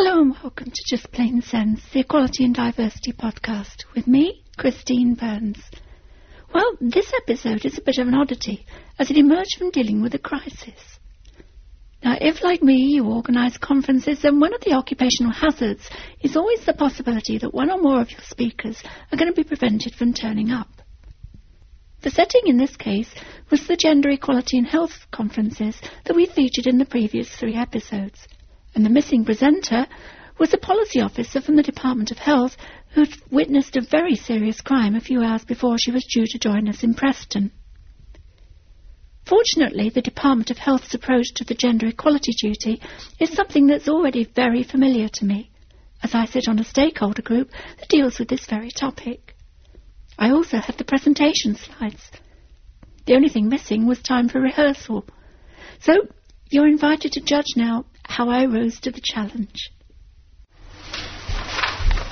Hello and welcome to Just Plain Sense, the Equality and Diversity podcast, with me, Christine Burns. Well, this episode is a bit of an oddity, as it emerged from dealing with a crisis. Now, if, like me, you organise conferences, then one of the occupational hazards is always the possibility that one or more of your speakers are going to be prevented from turning up. The setting in this case was the Gender Equality and Health conferences that we featured in the previous three episodes and the missing presenter was a policy officer from the Department of Health who'd witnessed a very serious crime a few hours before she was due to join us in Preston. Fortunately, the Department of Health's approach to the gender equality duty is something that's already very familiar to me, as I sit on a stakeholder group that deals with this very topic. I also have the presentation slides. The only thing missing was time for rehearsal. So, you're invited to judge now how I rose to the challenge.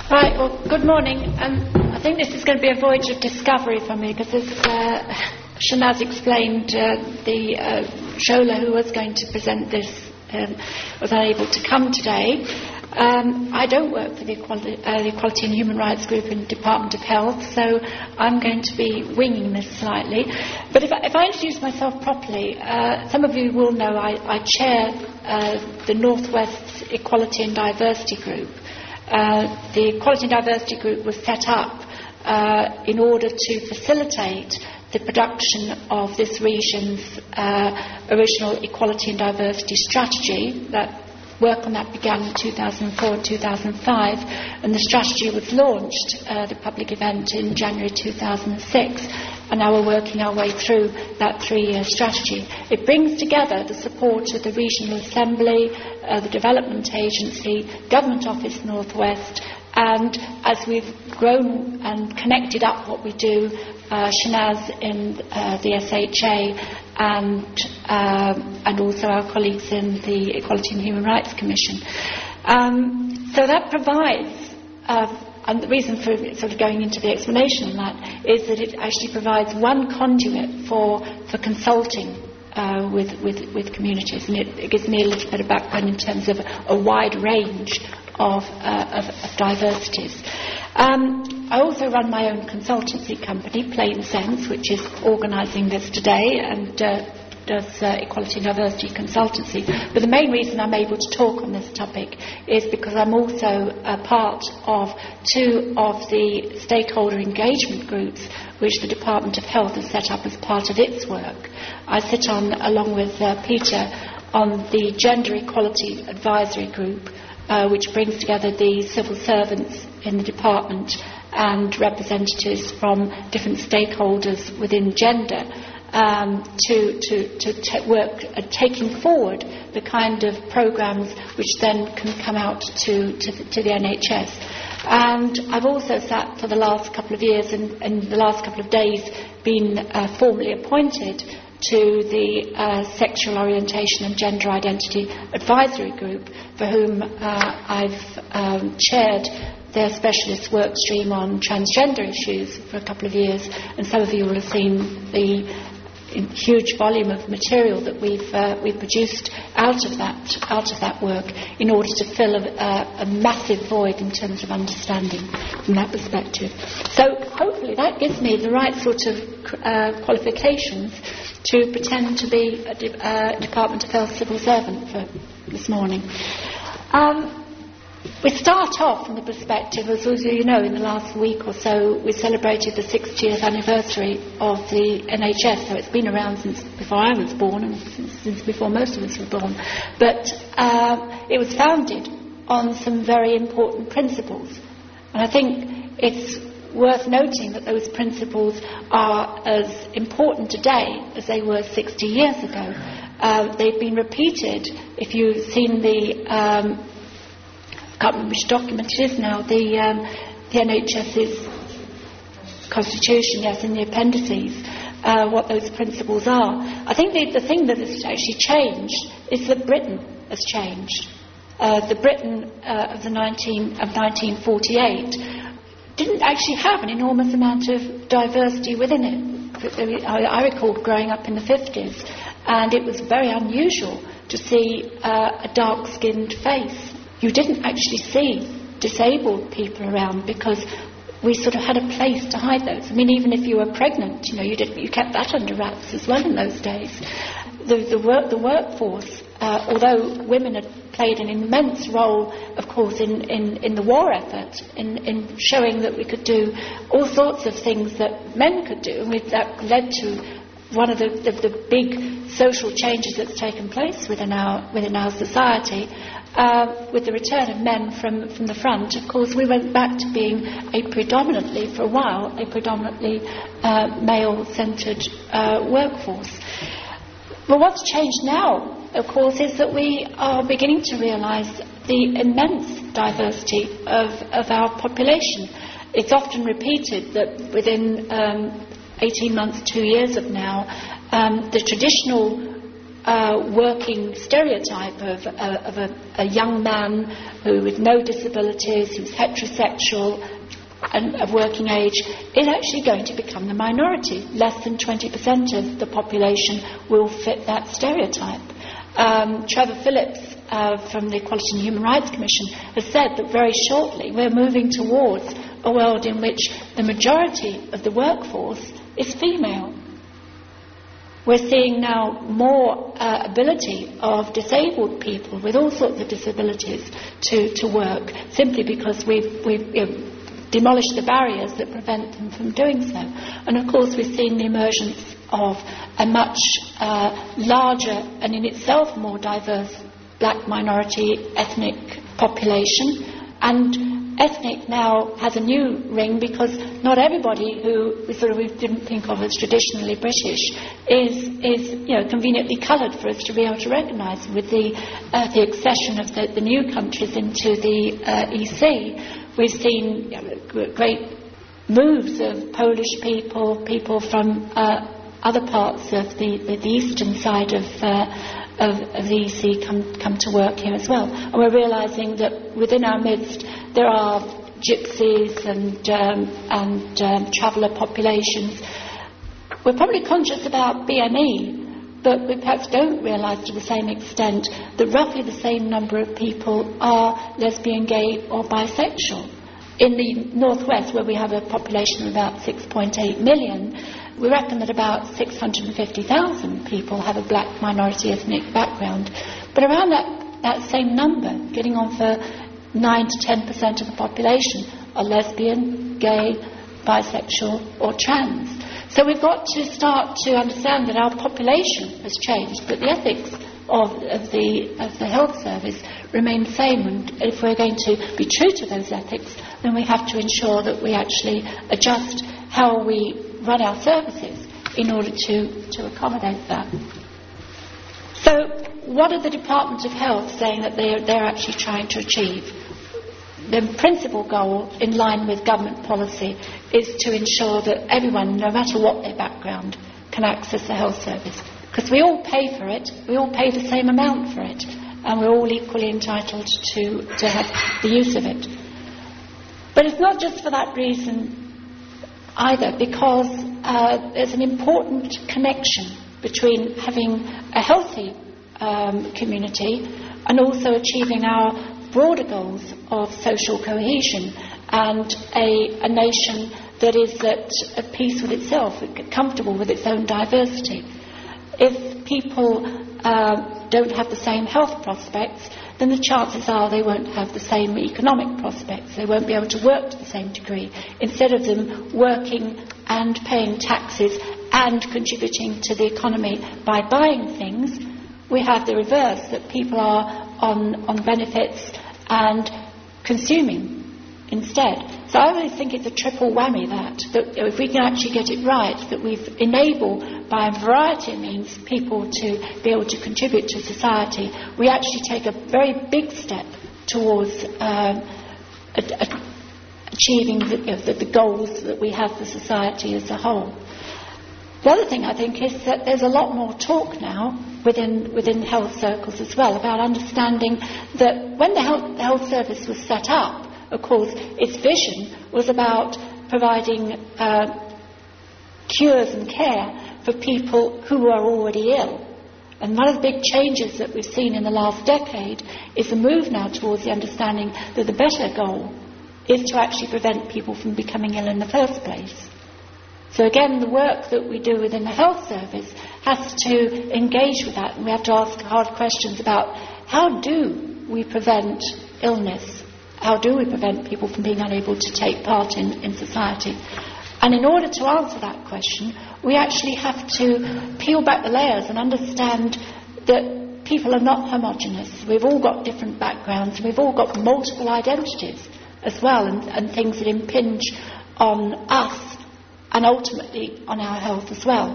Right, well, good morning. Um, I think this is going to be a voyage of discovery for me because, as uh, Shanaz explained, uh, the uh, Shola who was going to present this um, was unable to come today. Um, I don't work for the Equality, uh, Equality, and Human Rights Group in the Department of Health, so I'm going to be winging this slightly. But if I, if I introduce myself properly, uh, some of you will know I, I chair uh, the Northwest Equality and Diversity Group. Uh, the Equality and Diversity Group was set up uh, in order to facilitate the production of this region's uh, original equality and diversity strategy that work on that began in 2004 and 2005, and the strategy was launched, uh, the public event, in January 2006. And now we're working our way through that three year strategy. It brings together the support of the Regional Assembly, uh, the Development Agency, Government Office Northwest, and as we've grown and connected up what we do, uh, Shanaz in uh, the SHA and, um, and also our colleagues in the Equality and Human Rights Commission. Um, so that provides, uh, and the reason for sort of going into the explanation on that is that it actually provides one conduit for, for consulting uh, with, with, with communities. And it, it, gives me a little bit of background in terms of a wide range of, uh, of, of diversities. Um, I also run my own consultancy company, Plain Sense, which is organising this today and uh, does uh, equality and diversity consultancy. But the main reason I'm able to talk on this topic is because I'm also a part of two of the stakeholder engagement groups which the Department of Health has set up as part of its work. I sit on, along with uh, Peter, on the Gender Equality Advisory Group, uh, which brings together the civil servants in the department and representatives from different stakeholders within gender um, to, to, to t- work at uh, taking forward the kind of programs which then can come out to, to, the, to the NHS. And I've also sat for the last couple of years and, and the last couple of days been uh, formally appointed to the uh, Sexual Orientation and Gender Identity Advisory Group, for whom uh, I've um, chaired their specialist work stream on transgender issues for a couple of years, and some of you will have seen the huge volume of material that we've uh, we've produced out of that out of that work in order to fill a, a, a, massive void in terms of understanding from that perspective. So hopefully that gives me the right sort of uh, qualifications to pretend to be a de- uh, Department of Health civil servant for this morning. Um, we start off from the perspective, as you know, in the last week or so, we celebrated the 60th anniversary of the NHS, so it's been around since before I was born and since, before most of us were born. But uh, it was founded on some very important principles. And I think it's worth noting that those principles are as important today as they were 60 years ago. Uh, they've been repeated. If you've seen the um, can't remember which document it is now, the, um, the NHS's constitution, yes, in the appendices, uh, what those principles are. I think the, the thing that has actually changed is that Britain has changed. Uh, the Britain uh, of the 19, of 1948 didn't actually have an enormous amount of diversity within it. I, I recall growing up in the 50s, and it was very unusual to see uh, a dark-skinned face you didn't actually see disabled people around because we sort of had a place to hide those. I mean, even if you were pregnant, you know, you, did, you kept that under wraps as well in those days. The, the, work, the workforce, uh, although women had played an immense role, of course, in, in, in the war effort, in, in showing that we could do all sorts of things that men could do, and that led to one of the, the, the, big social changes that's taken place within our, within our society, uh, with the return of men from, from the front, of course, we went back to being a predominantly, for a while, a predominantly uh, male centred uh, workforce. But what's changed now, of course, is that we are beginning to realise the immense diversity of, of our population. It's often repeated that within um, 18 months, two years of now, um, the traditional uh, working stereotype of, uh, of a, a, young man who with no disabilities, who's heterosexual and of working age, is actually going to become the minority. Less than 20% of the population will fit that stereotype. Um, Trevor Phillips uh, from the Equality and Human Rights Commission has said that very shortly we're moving towards a world in which the majority of the workforce is female. We're seeing now more uh, ability of disabled people with all sorts of disabilities to, to work simply because we've, we've you know, demolished the barriers that prevent them from doing so. And of course, we've seen the emergence of a much uh, larger and in itself more diverse black minority ethnic population. And ethnic now has a new ring because not everybody who we sort of we didn't think of as traditionally British is is you know conveniently coloured for us to be able to recognise. With the uh, the accession of the, the, new countries into the uh, EC, we've seen you know, great moves of Polish people, people from uh, other parts of the, the, the eastern side of uh, of, the EC come, come to work here as well. And we're realising that within our midst there are gypsies and, um, and um, traveller populations. We're probably conscious about BME, but we perhaps don't realise to the same extent that roughly the same number of people are lesbian, gay, or bisexual. In the northwest, where we have a population of about 6.8 million, we reckon that about 650,000 people have a black minority ethnic background. But around that, that same number, getting on for 9 to 10% of the population are lesbian, gay, bisexual, or trans. So we've got to start to understand that our population has changed, but the ethics of, of, the, of the health service remain the same. And if we're going to be true to those ethics, then we have to ensure that we actually adjust how we run our services in order to, to accommodate that. So, what are the Department of Health saying that they're, they're actually trying to achieve? the principal goal, in line with government policy, is to ensure that everyone, no matter what their background, can access the health service. Because we all pay for it, we all pay the same amount for it, and we're all equally entitled to, to have the use of it. But it's not just for that reason either, because uh, there's an important connection between having a healthy um, community and also achieving our broader goals of social cohesion and a, a nation that is at, at peace with itself, comfortable with its own diversity. If people uh, don't have the same health prospects, then the chances are they won't have the same economic prospects. They won't be able to work to the same degree. Instead of them working and paying taxes and contributing to the economy by buying things, we have the reverse that people are on, on benefits and consuming instead. So I really think it's a triple whammy that, that if we can actually get it right, that we've enabled by a variety of means people to be able to contribute to society, we actually take a very big step towards um, a, a, achieving the, you know, the, the goals that we have for society as a whole. The other thing I think is that there's a lot more talk now within, within health circles as well about understanding that when the health, the health service was set up, of course, its vision was about providing uh, cures and care for people who are already ill. And one of the big changes that we've seen in the last decade is the move now towards the understanding that the better goal is to actually prevent people from becoming ill in the first place. So again, the work that we do within the health service has to engage with that, and we have to ask hard questions about how do we prevent illness? How do we prevent people from being unable to take part in, in society? And in order to answer that question, we actually have to peel back the layers and understand that people are not homogenous. We've all got different backgrounds, and we've all got multiple identities as well, and, and things that impinge on us and ultimately on our health as well.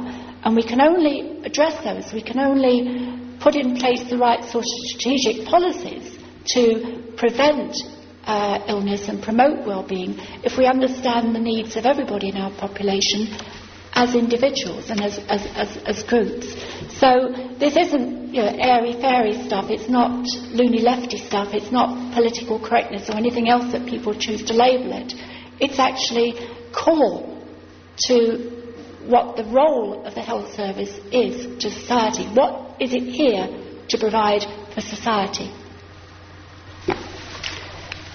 And we can only address those, we can only put in place the right sort of strategic policies to prevent uh, illness and promote well-being if we understand the needs of everybody in our population as individuals and as, as, as, as groups. So this isn't you know, airy-fairy stuff, it's not loony-lefty stuff, it's not political correctness or anything else that people choose to label it. It's actually core to what the role of the health service is to society. What is it here to provide for society?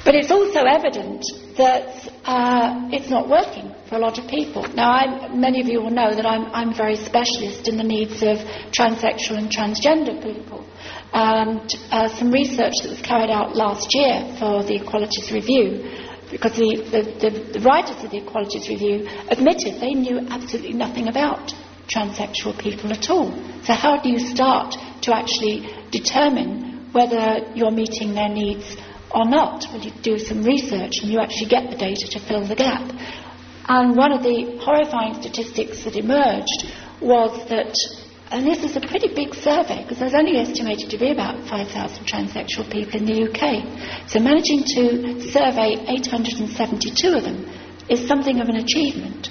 But it's also evident that uh, it's not working for a lot of people. Now, I'm, many of you will know that I'm, I'm very specialist in the needs of transsexual and transgender people. And uh, some research that was carried out last year for the Equalities Review, because the, the, the, the writers of the Equalities Review admitted they knew absolutely nothing about transsexual people at all. So, how do you start to actually determine whether you're meeting their needs or not? Well, you do some research and you actually get the data to fill the gap. And one of the horrifying statistics that emerged was that, and this is a pretty big survey because there's only estimated to be about 5,000 transsexual people in the UK. So managing to survey 872 of them is something of an achievement.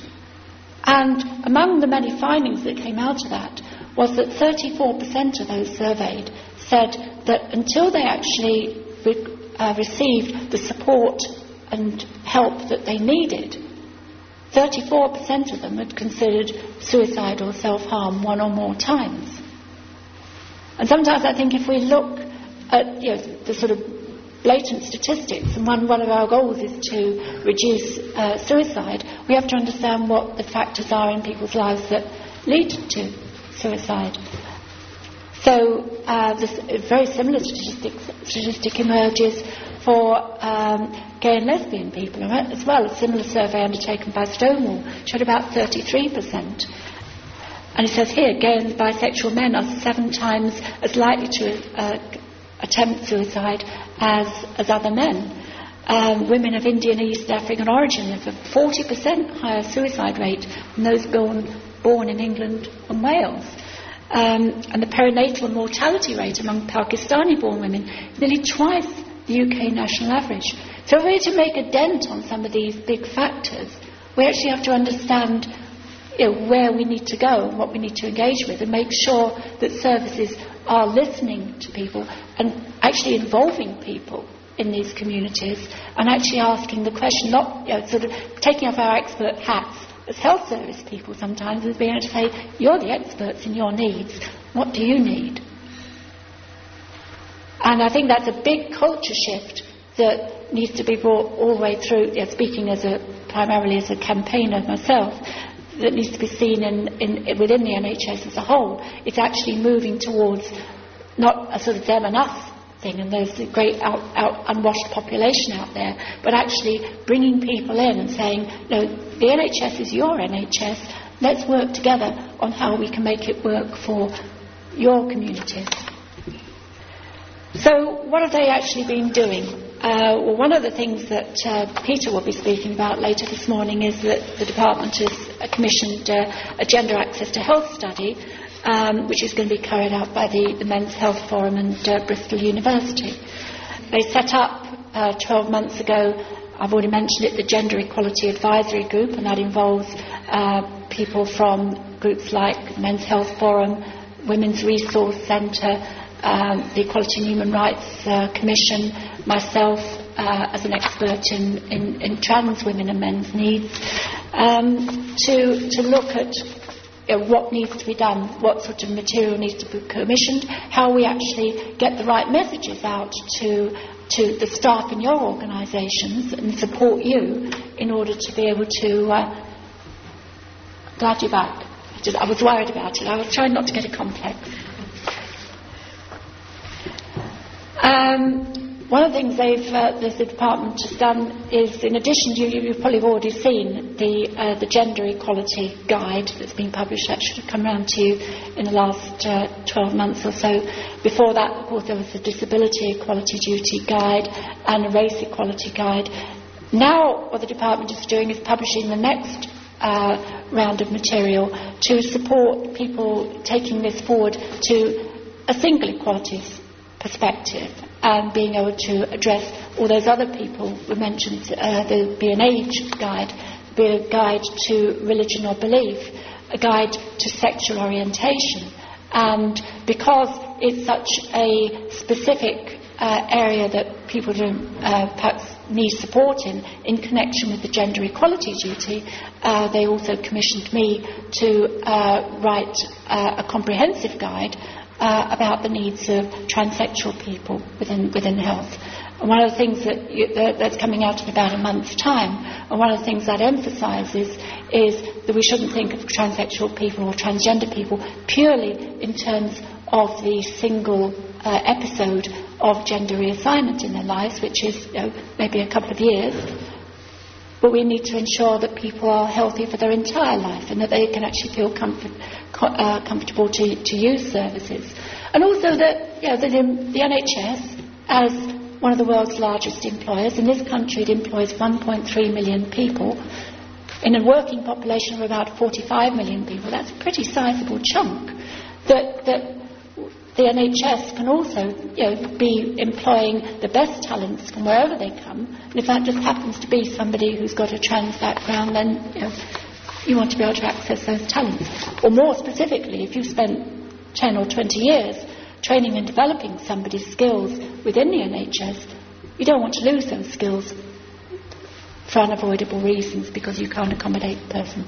And among the many findings that came out of that was that 34% of those surveyed said that until they actually uh, received the support and help that they needed, 34% of them had considered suicide or self harm one or more times. And sometimes I think if we look at you know, the sort of blatant statistics, and one, one of our goals is to reduce uh, suicide, we have to understand what the factors are in people's lives that lead to suicide. So uh, this very similar statistic, emerges for um, gay and lesbian people as well. A similar survey undertaken by Stonewall showed about 33%. And it says here, gay and bisexual men are seven times as likely to uh, attempt suicide as, as other men. Um, women of Indian and East African origin have a 40% higher suicide rate than those born, born in England and Wales. Um, and the perinatal mortality rate among Pakistani born women is nearly twice the UK national average. So, if we're to make a dent on some of these big factors, we actually have to understand you know, where we need to go and what we need to engage with and make sure that services are listening to people and actually involving people in these communities and actually asking the question, not you know, sort of taking off our expert hats as health service people sometimes is being able to say, you're the experts in your needs. What do you need? And I think that's a big culture shift that needs to be brought all the way through. Yeah, speaking as a primarily as a campaigner myself, that needs to be seen in, in, within the NHS as a whole. It's actually moving towards not a sort of them and us thing, and there's a great out, out, unwashed population out there, but actually bringing people in and saying, no, the NHS is your NHS. Let's work together on how we can make it work for your communities. So, what have they actually been doing? Uh, well, one of the things that uh, Peter will be speaking about later this morning is that the department has commissioned uh, a gender access to health study um, which is going to be carried out by the, the Men's Health Forum and uh, Bristol University. They set up uh, 12 months ago, I've already mentioned it, the Gender Equality Advisory Group, and that involves uh, people from groups like Men's Health Forum, Women's Resource Centre, um, the Equality and Human Rights uh, Commission, myself uh, as an expert in, in, in, trans women and men's needs, um, to, to look at you know, what needs to be done, what sort of material needs to be commissioned, how we actually get the right messages out to to the staff in your organisations and support you in order to be able to. Uh, glad you're back. I, I was worried about it. I was trying not to get a complex. Um, one of the things uh, the, department has done is, in addition, to you, you've probably already seen the, uh, the gender equality guide that's been published. That should have come around to you in the last uh, 12 months or so. Before that, of course, there was the disability equality duty guide and a race equality guide. Now, what the department is doing is publishing the next uh, round of material to support people taking this forward to a single equalities perspective and being able to address all those other people we mentioned. Uh, there'll be an age guide, be a guide to religion or belief, a guide to sexual orientation. And because it's such a specific uh, area that people don't uh, perhaps need support in, in connection with the gender equality duty, uh, they also commissioned me to uh, write uh, a comprehensive guide uh, about the needs of transsexual people within, within health. And one of the things that you, that, that's coming out in about a month's time, and one of the things that emphasises is that we shouldn't think of transsexual people or transgender people purely in terms of the single uh, episode of gender reassignment in their lives, which is you know, maybe a couple of years. But we need to ensure that people are healthy for their entire life and that they can actually feel comfort, uh, comfortable to, to use services. And also that you know, the, NHS, as one of the world's largest employers, in this country it employs 1.3 million people. In a working population of about 45 million people, that's a pretty sizable chunk. That, that the NHS can also you know, be employing the best talents from wherever they come. And if that just happens to be somebody who's got a trans background, then you, know, you want to be able to access those talents. Or more specifically, if you've spent 10 or 20 years training and developing somebody's skills within the NHS, you don't want to lose those skills for unavoidable reasons because you can't accommodate the person.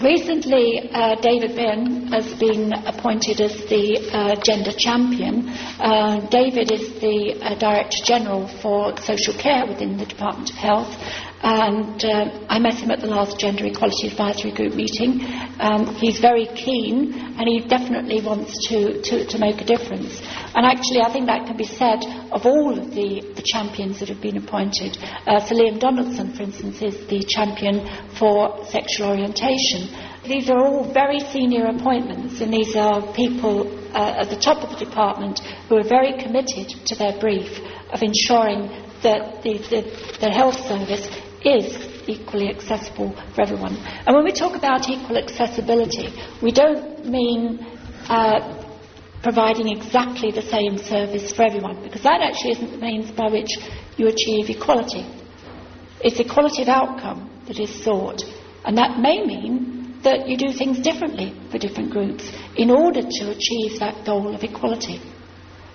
Recently, uh, David Byrne has been appointed as the uh, gender champion. Uh, David is the uh, Director General for Social Care within the Department of Health, and uh, I met him at the last Gender Equality Advisory Group meeting. Um, he's very keen and he definitely wants to, to, to, make a difference. And actually, I think that can be said of all of the, the champions that have been appointed. Uh, so, Liam Donaldson, for instance, is the champion for sexual orientation. These are all very senior appointments, and these are people uh, at the top of the department who are very committed to their brief of ensuring that the, the, the health service is equally accessible for everyone. And when we talk about equal accessibility, we don't mean uh, providing exactly the same service for everyone, because that actually isn't the means by which you achieve equality. It's equality of outcome that is sought, and that may mean that you do things differently for different groups in order to achieve that goal of equality.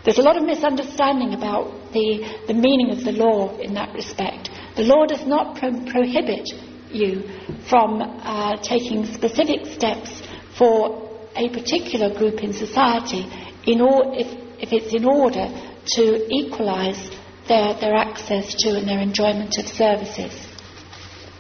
There's a lot of misunderstanding about the, the meaning of the law in that respect. The law does not pro- prohibit you from uh, taking specific steps for a particular group in society in or- if, if it's in order to equalise their, their access to and their enjoyment of services.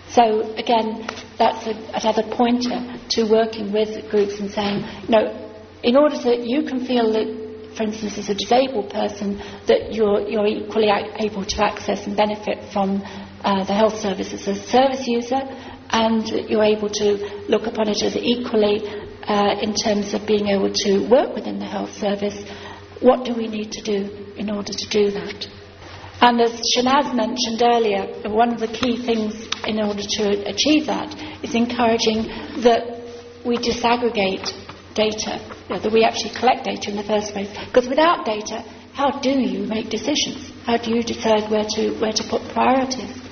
So, again, that's a, another pointer to working with groups and saying, no, in order that you can feel that, for instance, as a disabled person, that you're, you're equally able to access and benefit from uh, the health service as a service user, and you're able to look upon it as equally uh, in terms of being able to work within the health service. What do we need to do in order to do that? And as Shanaz mentioned earlier, one of the key things in order to achieve that is encouraging that we disaggregate data, you know, that we actually collect data in the first place. Because without data, how do you make decisions? How do you decide where to, where to put priorities?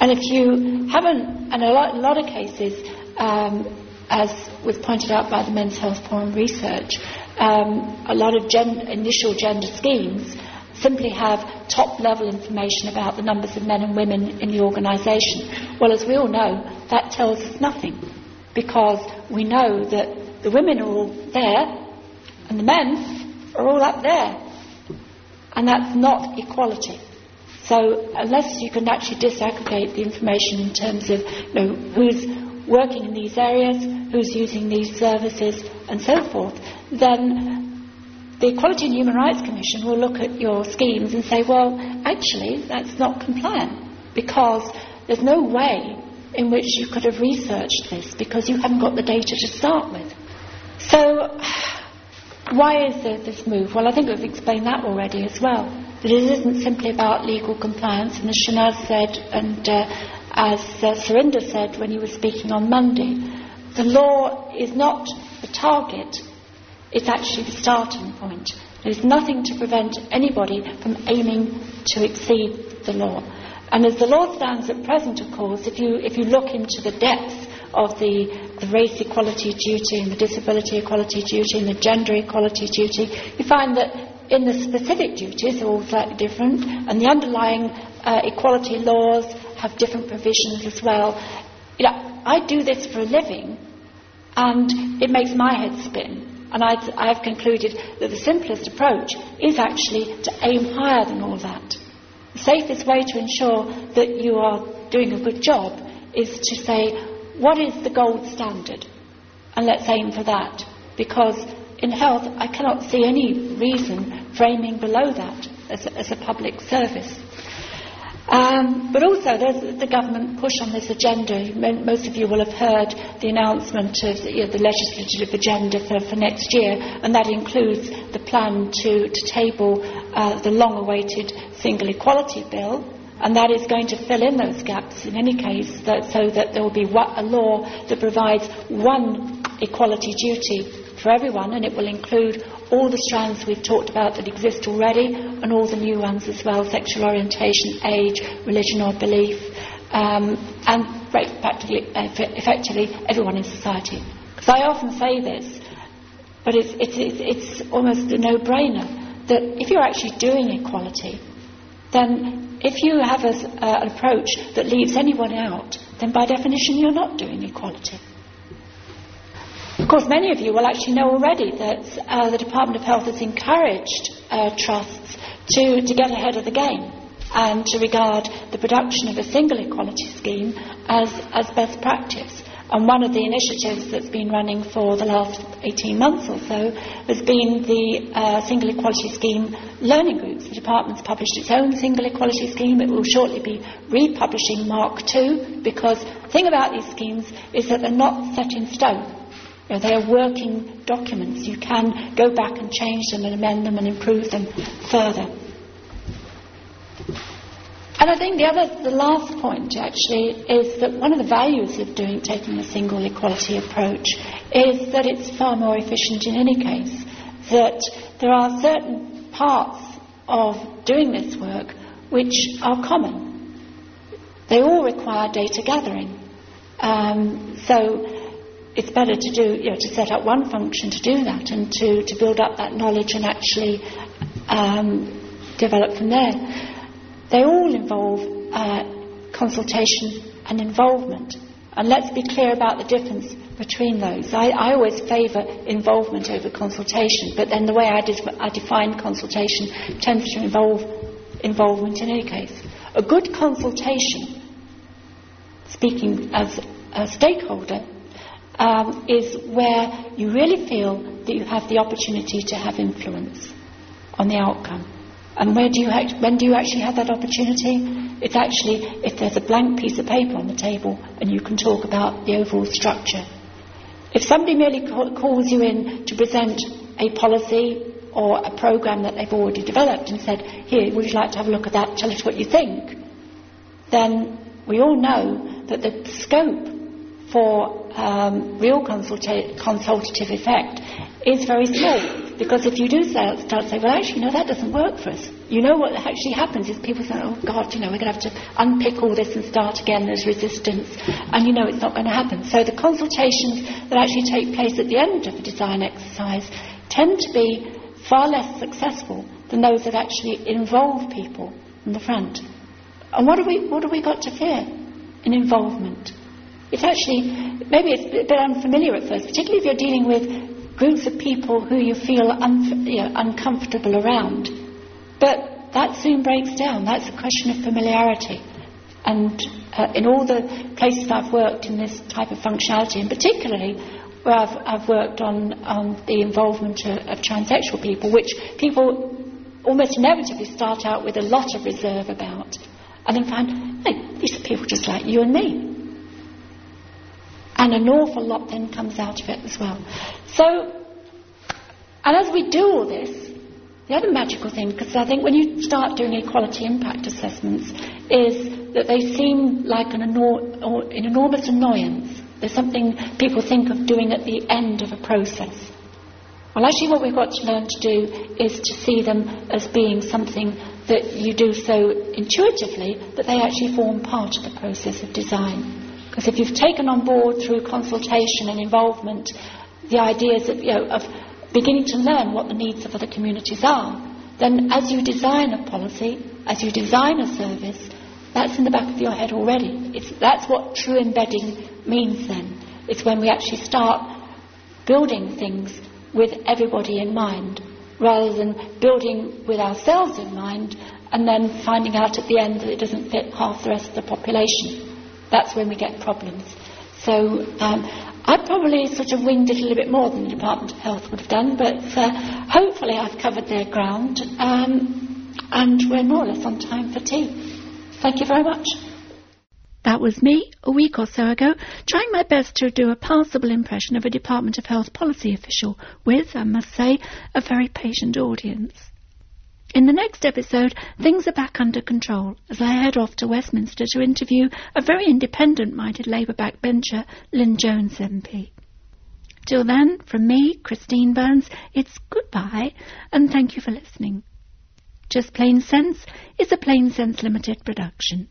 And if you haven't, and a lot, a lot of cases, um, as was pointed out by the Men's Health Forum research, um, a lot of gen- initial gender schemes simply have top level information about the numbers of men and women in the organisation. Well, as we all know, that tells us nothing. because we know that the women are all there and the men are all up there. And that's not equality. So unless you can actually disaggregate the information in terms of you know, who's working in these areas, who's using these services, and so forth, then the Equality and Human Rights Commission will look at your schemes and say, well, actually, that's not compliant because there's no way in which you could have researched this because you haven't got the data to start with. So, why is there this move? Well, I think we've explained that already as well. That it isn't simply about legal compliance, and as Shanaz said, and uh, as uh, said when he was speaking on Monday, the law is not the target, it's actually the starting point. There's nothing to prevent anybody from aiming to exceed the law. And as the law stands at present, of course, if you, if you look into the depths of the, the race equality duty and the disability equality duty and the gender equality duty, you find that in the specific duties are all slightly different, and the underlying uh, equality laws have different provisions as well. You know, I do this for a living, and it makes my head spin. And i have concluded that the simplest approach is actually to aim higher than all that. The safest way to ensure that you are doing a good job is to say, what is the gold standard? And let's aim for that. Because in health, I cannot see any reason framing below that as a, as a public service. Um, but also, there's the government push on this agenda. Most of you will have heard the announcement of you know, the legislative agenda for, for, next year, and that includes the plan to, to table uh, the long awaited single equality bill. And that is going to fill in those gaps in any case, that, so that there will be a law that provides one equality duty for everyone, and it will include all the strands we've talked about that exist already and all the new ones as well sexual orientation, age, religion or belief, um, and practically, effectively everyone in society. Because I often say this, but it's, it's, it's, it's almost a no brainer that if you're actually doing equality, then if you have a, uh, an approach that leaves anyone out, then by definition you're not doing equality. Of course, many of you will actually know already that uh, the Department of Health has encouraged uh, trusts to, to get ahead of the game and to regard the production of a single equality scheme as, as best practice. And one of the initiatives that's been running for the last 18 months or so has been the uh, Single Equality Scheme learning groups. The department's published its own Single Equality Scheme. It will shortly be republishing Mark II because the thing about these schemes is that they're not set in stone. You know, they are working documents. You can go back and change them and amend them and improve them further. And I think the other, the last point actually is that one of the values of doing taking a single equality approach is that it's far more efficient in any case. That there are certain parts of doing this work which are common. They all require data gathering. Um, so it's better to do, you know, to set up one function to do that and to, to build up that knowledge and actually um, develop from there. They all involve uh, consultation and involvement. And let's be clear about the difference between those. I, I always favour involvement over consultation, but then the way I, I define consultation tends to involve involvement in any case. A good consultation, speaking as a stakeholder, um, is where you really feel that you have the opportunity to have influence on the outcome. And where do you act- when do you actually have that opportunity? It's actually if there's a blank piece of paper on the table and you can talk about the overall structure. If somebody merely ca- calls you in to present a policy or a program that they've already developed and said, Here, would you like to have a look at that? Tell us what you think. Then we all know that the scope for um, real consulta- consultative effect is very small. Because if you do start to say, well, actually, no, that doesn't work for us. You know what actually happens is people say, oh, God, you know, we're going to have to unpick all this and start again. There's resistance. And you know it's not going to happen. So the consultations that actually take place at the end of the design exercise tend to be far less successful than those that actually involve people in the front. And what have we, what have we got to fear in involvement? It's actually, maybe it's a bit unfamiliar at first, particularly if you're dealing with groups of people who you feel un- you know, uncomfortable around. But that soon breaks down. That's a question of familiarity. And uh, in all the places I've worked in this type of functionality, and particularly where I've, I've worked on, on the involvement of, of transsexual people, which people almost inevitably start out with a lot of reserve about, and then find, hey, these are people just like you and me. And an awful lot then comes out of it as well. So, and as we do all this, the other magical thing, because I think when you start doing equality impact assessments, is that they seem like an, an enormous annoyance. There's something people think of doing at the end of a process. Well, actually, what we've got to learn to do is to see them as being something that you do so intuitively that they actually form part of the process of design. Because if you've taken on board through consultation and involvement the ideas of, you know, of beginning to learn what the needs of other communities are, then as you design a policy, as you design a service, that's in the back of your head already. It's, that's what true embedding means then. It's when we actually start building things with everybody in mind, rather than building with ourselves in mind and then finding out at the end that it doesn't fit half the rest of the population. That's when we get problems. So um, I probably sort of winged it a little bit more than the Department of Health would have done, but uh, hopefully I've covered their ground um, and we're more or less on time for tea. Thank you very much. That was me, a week or so ago, trying my best to do a passable impression of a Department of Health policy official with, I must say, a very patient audience. In the next episode, things are back under control as I head off to Westminster to interview a very independent-minded Labour backbencher, Lynn Jones MP. Till then, from me, Christine Burns, it's goodbye and thank you for listening. Just Plain Sense is a Plain Sense Limited production.